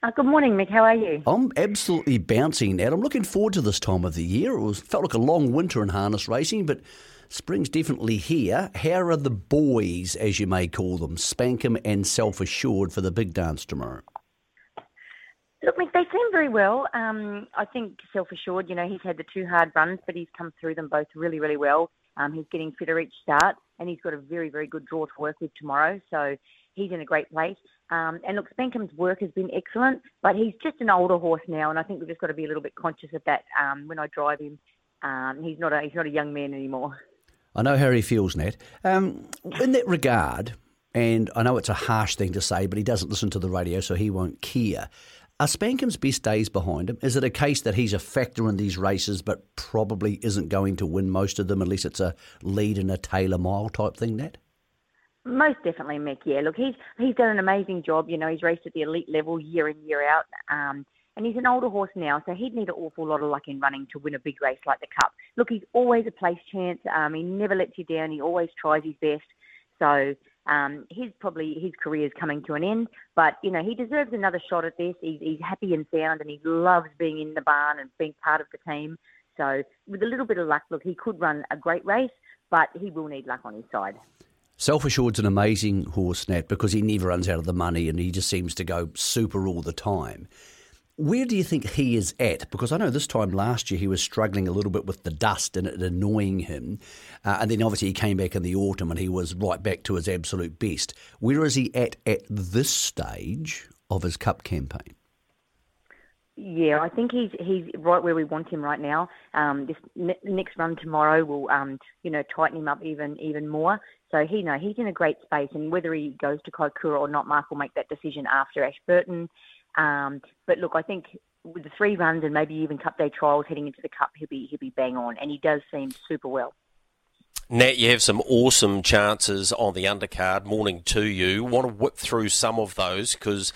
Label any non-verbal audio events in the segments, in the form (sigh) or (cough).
Uh, good morning, Mick. How are you? I'm absolutely bouncing, Nat. I'm looking forward to this time of the year. It was, felt like a long winter in harness racing, but spring's definitely here. How are the boys, as you may call them, Spankem and Self Assured for the big dance tomorrow? Look, Mick, they seem very well. Um, I think Self Assured, you know, he's had the two hard runs, but he's come through them both really, really well. Um, he's getting fitter each start, and he's got a very, very good draw to work with tomorrow. So he's in a great place. Um, and look, Spankem's work has been excellent, but he's just an older horse now, and I think we've just got to be a little bit conscious of that um, when I drive him. Um, he's not a he's not a young man anymore. I know how he feels, Nat. Um, in that regard, and I know it's a harsh thing to say, but he doesn't listen to the radio, so he won't care. Are Spankem's best days behind him? Is it a case that he's a factor in these races, but probably isn't going to win most of them unless it's a lead and a Taylor Mile type thing, Nat? Most definitely, Mick. Yeah, look, he's he's done an amazing job. You know, he's raced at the elite level year in year out, um, and he's an older horse now, so he'd need an awful lot of luck in running to win a big race like the Cup. Look, he's always a place chance. Um, he never lets you down. He always tries his best. So um, his probably his career is coming to an end, but you know he deserves another shot at this. He's, he's happy and sound, and he loves being in the barn and being part of the team. So with a little bit of luck, look, he could run a great race, but he will need luck on his side. Self Assured's an amazing horse, Nat, because he never runs out of the money and he just seems to go super all the time. Where do you think he is at? Because I know this time last year he was struggling a little bit with the dust and it annoying him. Uh, and then obviously he came back in the autumn and he was right back to his absolute best. Where is he at at this stage of his cup campaign? Yeah, I think he's he's right where we want him right now. Um, this ne- next run tomorrow will, um, you know, tighten him up even even more. So he know he's in a great space, and whether he goes to Kaikoura or not, Mark will make that decision after Ashburton. Um, but look, I think with the three runs and maybe even Cup Day trials heading into the Cup, he'll be he'll be bang on, and he does seem super well. Nat, you have some awesome chances on the undercard. Morning to you. Want to whip through some of those because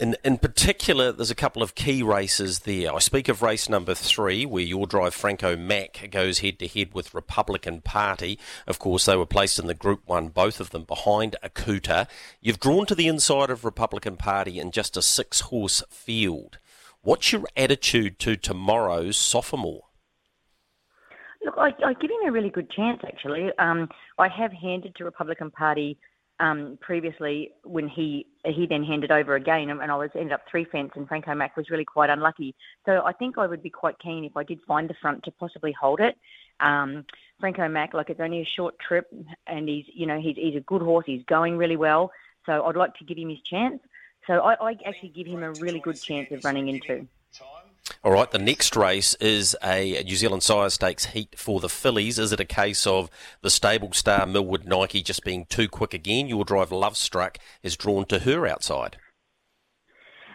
in, in particular, there's a couple of key races there. I speak of race number three, where your drive Franco Mac goes head to head with Republican Party. Of course, they were placed in the Group One, both of them behind Akuta. You've drawn to the inside of Republican Party in just a six horse field. What's your attitude to tomorrow's sophomore? Look, I, I give him a really good chance, actually. Um, I have handed to Republican Party um, previously when he he then handed over again, and I was ended up three fence, and Franco Mac was really quite unlucky. So I think I would be quite keen if I did find the front to possibly hold it. Um, Franco Mac, like it's only a short trip, and he's you know he's he's a good horse. He's going really well, so I'd like to give him his chance. So I, I actually give him a really good chance of running into. All right, the next race is a New Zealand Sire Stakes heat for the fillies. Is it a case of the stable star Millwood Nike just being too quick again? Your drive Love Struck is drawn to her outside.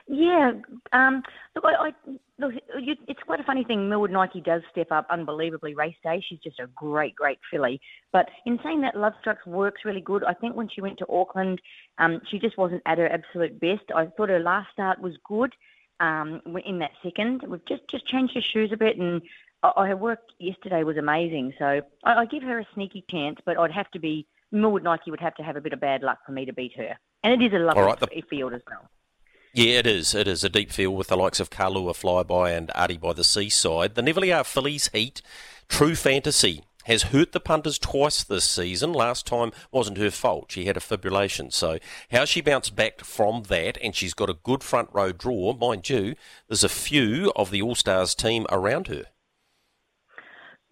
Yeah, um, look, I, I, look, you, it's quite a funny thing. Millwood Nike does step up unbelievably race day. She's just a great, great filly. But in saying that, Love Struck works really good. I think when she went to Auckland, um, she just wasn't at her absolute best. I thought her last start was good Um, in that second. We've just just changed her shoes a bit, and I, her work yesterday was amazing. So I, I give her a sneaky chance, but I'd have to be Millwood Nike would have to have a bit of bad luck for me to beat her, and it is a lovely right, the... field as well. Yeah, it is. It is a deep field with the likes of Kalua Flyby and Artie by the Seaside. The Neville Fillies Heat, True Fantasy has hurt the punters twice this season. Last time wasn't her fault. She had a fibrillation. So how she bounced back from that, and she's got a good front row draw, mind you, there's a few of the All Stars team around her.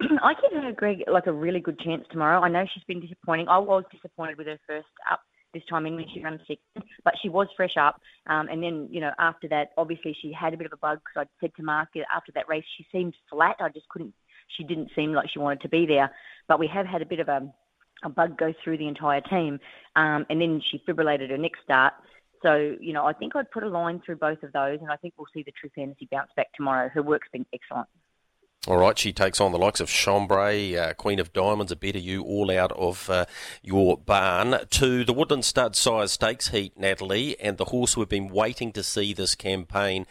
(clears throat) I give her, Greg, like a really good chance tomorrow. I know she's been disappointing. I was disappointed with her first up this time in when she ran second, but she was fresh up. Um, and then, you know, after that, obviously she had a bit of a bug because I said to Mark after that race, she seemed flat. I just couldn't, she didn't seem like she wanted to be there. But we have had a bit of a, a bug go through the entire team. Um, and then she fibrillated her next start. So, you know, I think I'd put a line through both of those, and I think we'll see the True Fantasy bounce back tomorrow. Her work's been excellent. All right, she takes on the likes of Chambray, uh, Queen of Diamonds, a better you all out of uh, your barn to the Woodland Stud Sires Stakes Heat, Natalie, and the horse we've been waiting to see this campaign,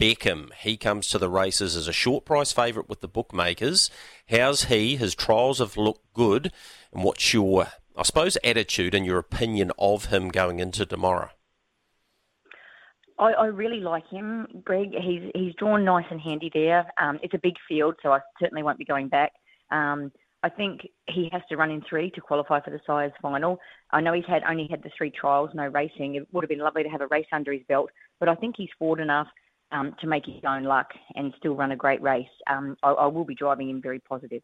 Beckham. He comes to the races as a short price favourite with the bookmakers. How's he? His trials have looked good, and what's your, I suppose, attitude and your opinion of him going into tomorrow? I, I really like him, Greg. He's he's drawn nice and handy there. Um, it's a big field, so I certainly won't be going back. Um, I think he has to run in three to qualify for the Sires final. I know he's had only had the three trials, no racing. It would have been lovely to have a race under his belt, but I think he's forward enough um, to make his own luck and still run a great race. Um, I, I will be driving him very positive.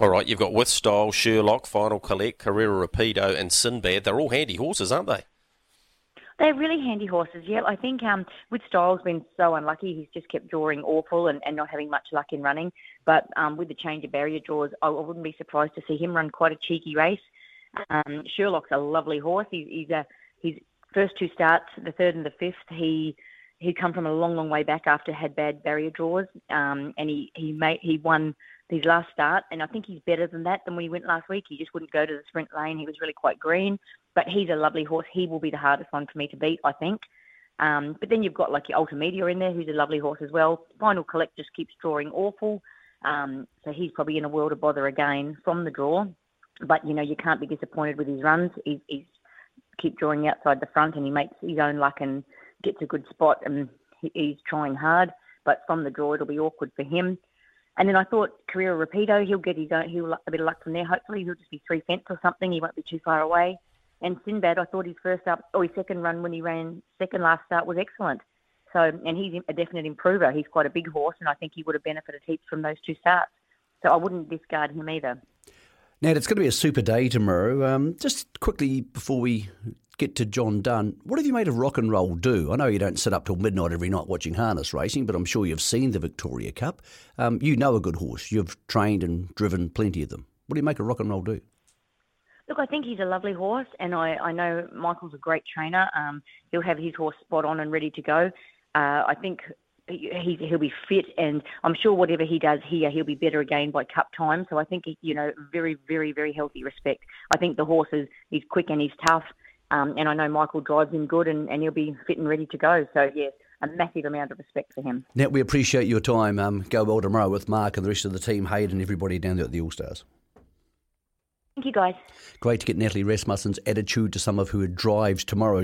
All right, you've got With Style, Sherlock, Final Collect, Carrera Rapido, and Sinbad. They're all handy horses, aren't they? They're really handy horses, yeah. I think um, with Styles been so unlucky, he's just kept drawing awful and, and not having much luck in running. But um, with the change of barrier draws, I wouldn't be surprised to see him run quite a cheeky race. Um, Sherlock's a lovely horse. He's, he's a his first two starts, the third and the fifth, he he'd come from a long, long way back after had bad barrier draws, um, and he he made he won his last start, and I think he's better than that than when he went last week. He just wouldn't go to the sprint lane. He was really quite green, but he's a lovely horse. He will be the hardest one for me to beat, I think. Um, but then you've got like your Ultimedia in there, who's a lovely horse as well. Final Collect just keeps drawing awful, um, so he's probably in a world of bother again from the draw. But you know you can't be disappointed with his runs. He's, he's keep drawing outside the front, and he makes his own luck and gets a good spot, and he, he's trying hard. But from the draw, it'll be awkward for him. And then I thought Carrera Rapido, he'll get his own, he'll a bit of luck from there. Hopefully he'll just be three fence or something. He won't be too far away. And Sinbad, I thought his first up or his second run when he ran second last start was excellent. So, and he's a definite improver. He's quite a big horse, and I think he would have benefited heaps from those two starts. So I wouldn't discard him either. Now, it's going to be a super day tomorrow. Um, just quickly before we get to John Dunn. What have you made of rock and roll do? I know you don't sit up till midnight every night watching harness racing, but I'm sure you've seen the Victoria Cup. Um, you know a good horse. You've trained and driven plenty of them. What do you make of rock and roll do? Look, I think he's a lovely horse, and I, I know Michael's a great trainer. Um, he'll have his horse spot on and ready to go. Uh, I think he, he'll be fit, and I'm sure whatever he does here, he'll be better again by cup time. So I think, you know, very, very, very healthy respect. I think the horse is he's quick and he's tough. Um, and I know Michael drives him good and, and he'll be fit and ready to go. So, yes, a massive amount of respect for him. Now, we appreciate your time. Um, go well tomorrow with Mark and the rest of the team, Hayden and everybody down there at the All Stars. Thank you, guys. Great to get Natalie Rasmussen's attitude to some of who drives tomorrow.